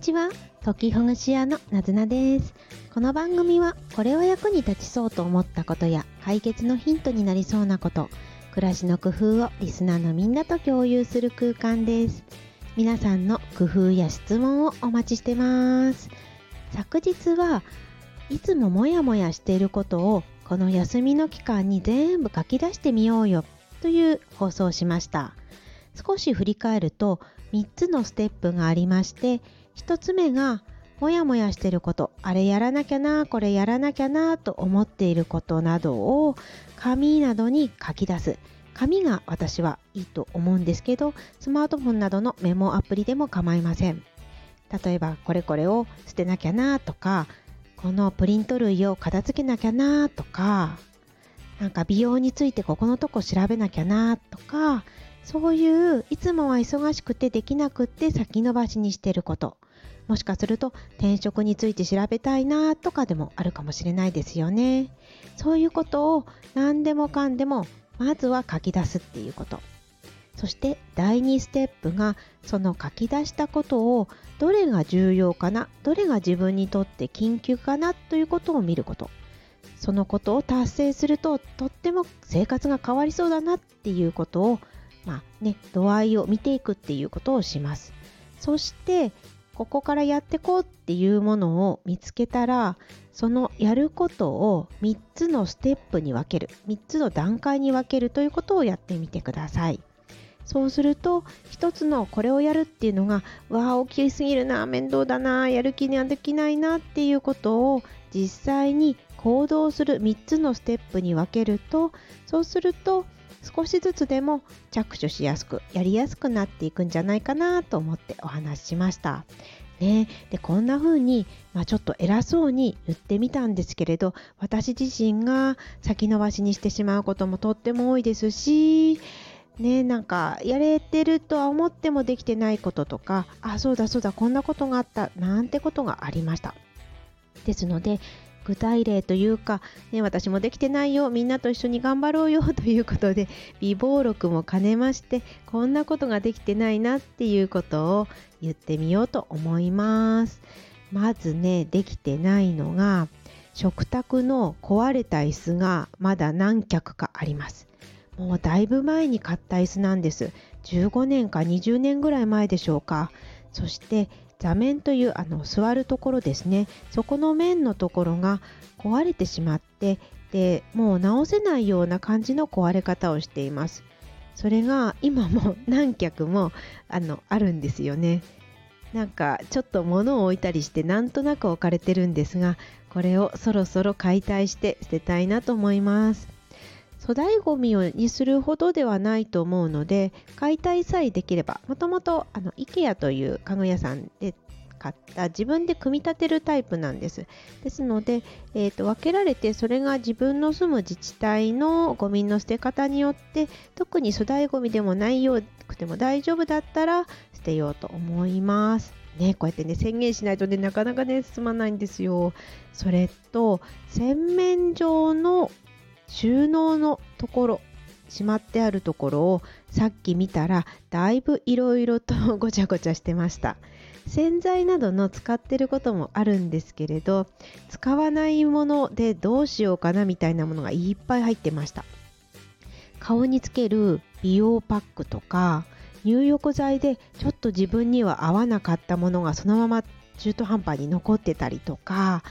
ちは解きほぐし屋のなずなですこの番組はこれは役に立ちそうと思ったことや解決のヒントになりそうなこと暮らしの工夫をリスナーのみんなと共有する空間です。皆さんの工夫や質問をお待ちしてます。昨日はいつもモヤモヤしていることをこの休みの期間に全部書き出してみようよ。という放送をしました。少し振り返ると3つのステップがありまして1つ目がもやもやしてること。あれやらなきゃなこれやらなきゃなと思っていることなどを紙などに書き出す。紙が私はいいと思うんですけどスマートフォンなどのメモアプリでも構いません。例えばこれこれを捨てなきゃなとかこのプリント類を片付けなきゃなとかなんか美容についてここのとこ調べなきゃなとかそういういつもは忙しくてできなくって先延ばしにしてること。もしかすると転職について調べたいなとかでもあるかもしれないですよね。そういうことを何でもかんでもまずは書き出すっていうこと。そして第2ステップがその書き出したことをどれが重要かなどれが自分にとって緊急かなということを見ること。そのことを達成するととっても生活が変わりそうだなっていうことをまあね、度合いを見ていくっていうことをします。そしてここからやってこうっていうものを見つけたらそのやることを3つのステップに分ける3つの段階に分けるということをやってみてください。そうすると1つのこれをやるっていうのがわあ大きすぎるな面倒だなやる気にはできないなっていうことを実際に行動する3つのステップに分けるとそうすると少しずつでも着手しやすくやりやすくなっていくんじゃないかなと思ってお話ししました。ね、でこんな風に、まあ、ちょっと偉そうに言ってみたんですけれど私自身が先延ばしにしてしまうこともとっても多いですしねなんかやれてるとは思ってもできてないこととかあそうだそうだこんなことがあったなんてことがありましたですので具体例というか、ね、私もできてないよみんなと一緒に頑張ろうよということで微暴録も兼ねましてこんなことができてないなっていうことを言ってみようと思います。まずねできてないのが食卓の壊れた椅子がまだ何脚かあります。もうだいぶ前に買った椅子なんです。15年か20年ぐらい前でしょうか。そして座面というあの座るところですね。そこの面のところが壊れてしまってでもう直せないような感じの壊れ方をしています。それが今も何脚もあのあるんですよね。なんかちょっと物を置いたりしてなんとなく置かれてるんですがこれをそろそろ解体して捨てたいなと思います。粗大ごみにするほどではないと思うので解体さえできればもともと IKEA という家具屋さんで買った自分で組み立てるタイプなんですですので、えーと、分けられてそれが自分の住む自治体のゴミの捨て方によって特に粗大ごみでもないよくても大丈夫だったら捨てようと思いますね、こうやってね宣言しないとねなかなかね進まないんですよ。それと洗面所の収納のところしまってあるところをさっき見たらだいぶいろいろとごちゃごちゃしてました。洗剤などの使ってることもあるんですけれど使わないものでどうしようかなみたいなものがいっぱい入ってました。顔につける美容パックとか入浴剤でちょっと自分には合わなかったものがそのまま中途半端に残ってたりとか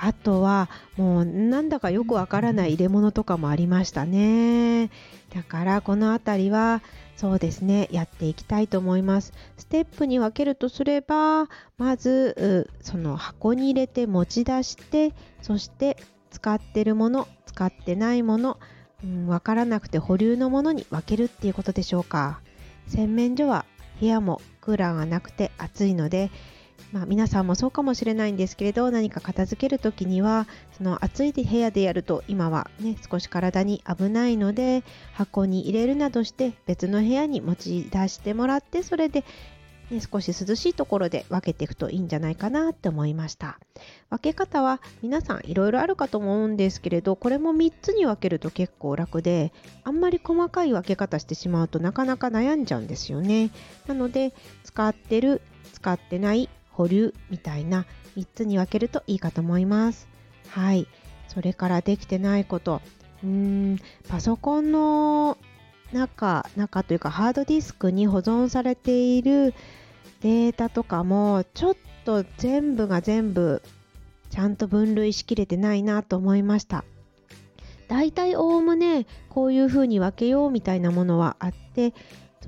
あとはもうなんだかよくわからない入れ物とかもありましたね。だからこの辺りはそうですねやっていきたいと思います。ステップに分けるとすればまずその箱に入れて持ち出してそして使ってるもの使ってないものうん、分からなくて保留のものに分けるっていうことでしょうか。洗面所は部屋もクーラーがなくて暑いのでまあ、皆さんもそうかもしれないんですけれど何か片付ける時にはその暑い部屋でやると今はね少し体に危ないので箱に入れるなどして別の部屋に持ち出してもらってそれで、ね、少し涼しいところで分けていくといいんじゃないかなって思いました。分け方は皆さんいろいろあるかと思うんですけれどこれも3つに分けると結構楽であんまり細かい分け方してしまうとなかなか悩んじゃうんですよね。なので使ってる使ってない保留みたいな3つに分けるといいかと思います。はい。それからできてないこと。うーん。パソコンの中中というかハードディスクに保存されているデータとかもちょっと全部が全部ちゃんと分類しきれてないなと思いました。だいたいおおむねこういうふうに分けようみたいなものはあって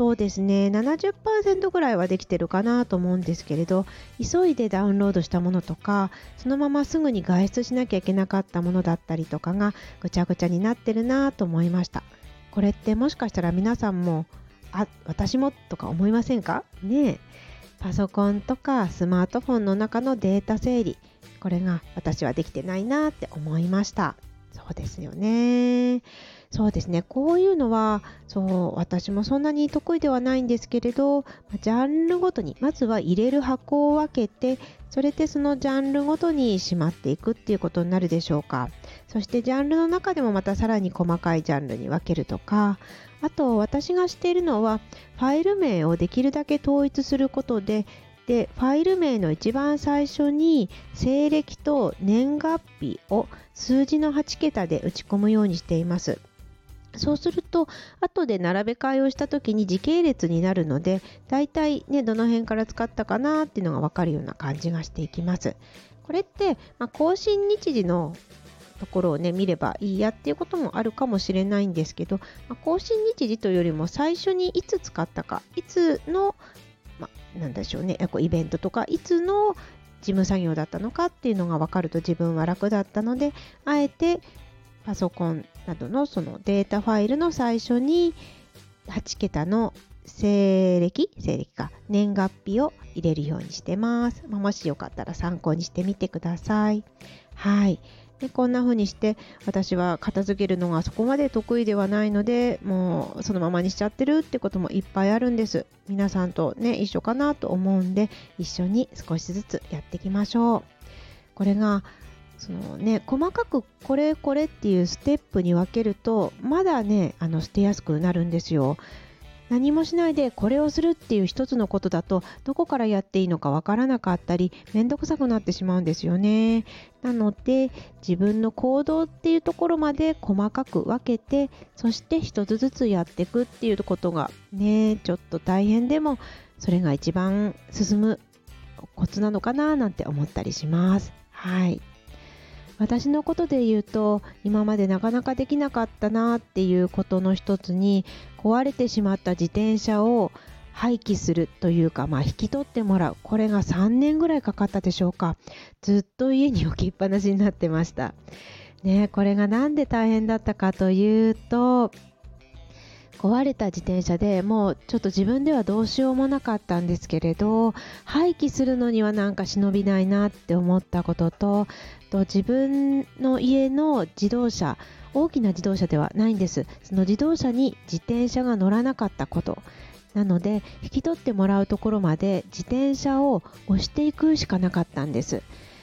そうですね。70%ぐらいはできてるかなと思うんですけれど急いでダウンロードしたものとかそのまますぐに外出しなきゃいけなかったものだったりとかがぐちゃぐちゃになってるなと思いました。これってもしかしたら皆さんもあ私もとか思いませんか？ねえ。パソコンとかスマートフォンの中のデータ整理。これが私はできてないなって思いました。そうですよね。そうですね。こういうのはそう私もそんなに得意ではないんですけれどジャンルごとにまずは入れる箱を分けてそれでそのジャンルごとにしまっていくっていうことになるでしょうか。そしてジャンルの中でもまたさらに細かいジャンルに分けるとかあと私がしているのはファイル名をできるだけ統一することででファイル名の一番最初に西暦と年月日を数字の8桁で打ち込むようにしています。そうすると後で並べ替えをした時に時系列になるのでだいたいねどの辺から使ったかなっていうのが分かるような感じがしていきます。これって、まあ、更新日時のところをね見ればいいやっていうこともあるかもしれないんですけど、まあ、更新日時というよりも最初にいつ使ったかいつの、まあ、なんでしょうねイベントとかいつの事務作業だったのかっていうのが分かると自分は楽だったのであえてパソコンなどのそのデータファイルの最初に8桁の西暦？西暦か年月日を入れるようにしてます。まあ、もしよかったら参考にしてみてください。はい。でこんな風にして私は片付けるのがそこまで得意ではないのでもうそのままにしちゃってるってこともいっぱいあるんです皆さんとね一緒かなと思うんで一緒に少しずつやっていきましょうこれがそのね細かくこれこれっていうステップに分けるとまだねあの捨てやすくなるんですよ。何もしないでこれをするっていう一つのことだとどこからやっていいのかわからなかったりめんどくさくなってしまうんですよね。なので自分の行動っていうところまで細かく分けてそして一つずつやっていくっていうことがねちょっと大変でもそれが一番進むコツなのかななんて思ったりします。はい。私のことで言うと今までなかなかできなかったなっていうことの一つに壊れてしまった自転車を廃棄するというか、まあ、引き取ってもらう。これが3年ぐらいかかったでしょうか。ずっと家に置きっぱなしになってました。ねこれが何で大変だったかというと壊れた自転車でもうちょっと自分ではどうしようもなかったんですけれど廃棄するのにはなんか忍びないなって思ったこととと自分の家の自動車大きな自動車ではないんです。その自動車に自転車が乗らなかったこと。なので引き取ってもらうところまで自転車を押していくしかなかったんです。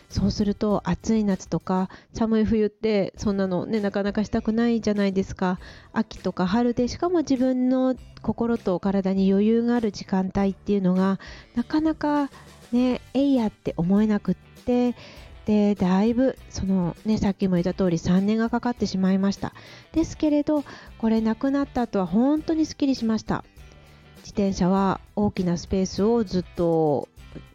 そうすると暑い夏とか寒い冬ってそんなのねなかなかしたくないじゃないですか。秋とか春でしかも自分の心と体に余裕がある時間帯っていうのがなかなかねえいやって思えなくってでだいぶそのねさっきも言った通り3年がかかってしまいました。ですけれどこれなくなった後は本当にすっきりしました。自転車は大きなスペースをずっと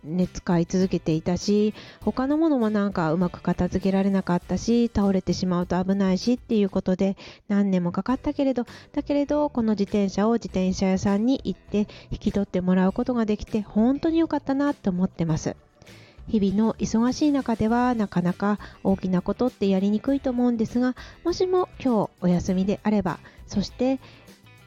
ね、使い続けていたし他のものもなんかうまく片付けられなかったし倒れてしまうと危ないしっていうことで何年もかかったけれどだけれどこの自転車を自転車屋さんに行って引き取ってもらうことができて本当に良かったなと思ってます。日々の忙しい中ではなかなか大きなことってやりにくいと思うんですがもしも今日お休みであればそして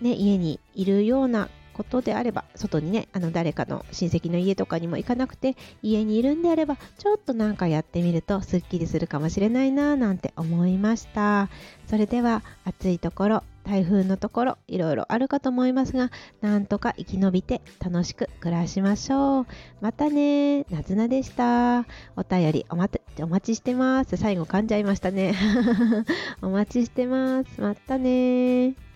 ね、家にいるようなことであれば外にねあの誰かの親戚の家とかにも行かなくて家にいるんであればちょっとなんかやってみるとすっきりするかもしれないななんて思いました。それでは暑いところ台風のところいろいろあるかと思いますがなんとか生き延びて楽しく暮らしましょう。またねなずなでした。お便りお待お待ちしてます。最後噛んじゃいましたね。お待ちしてます。またね。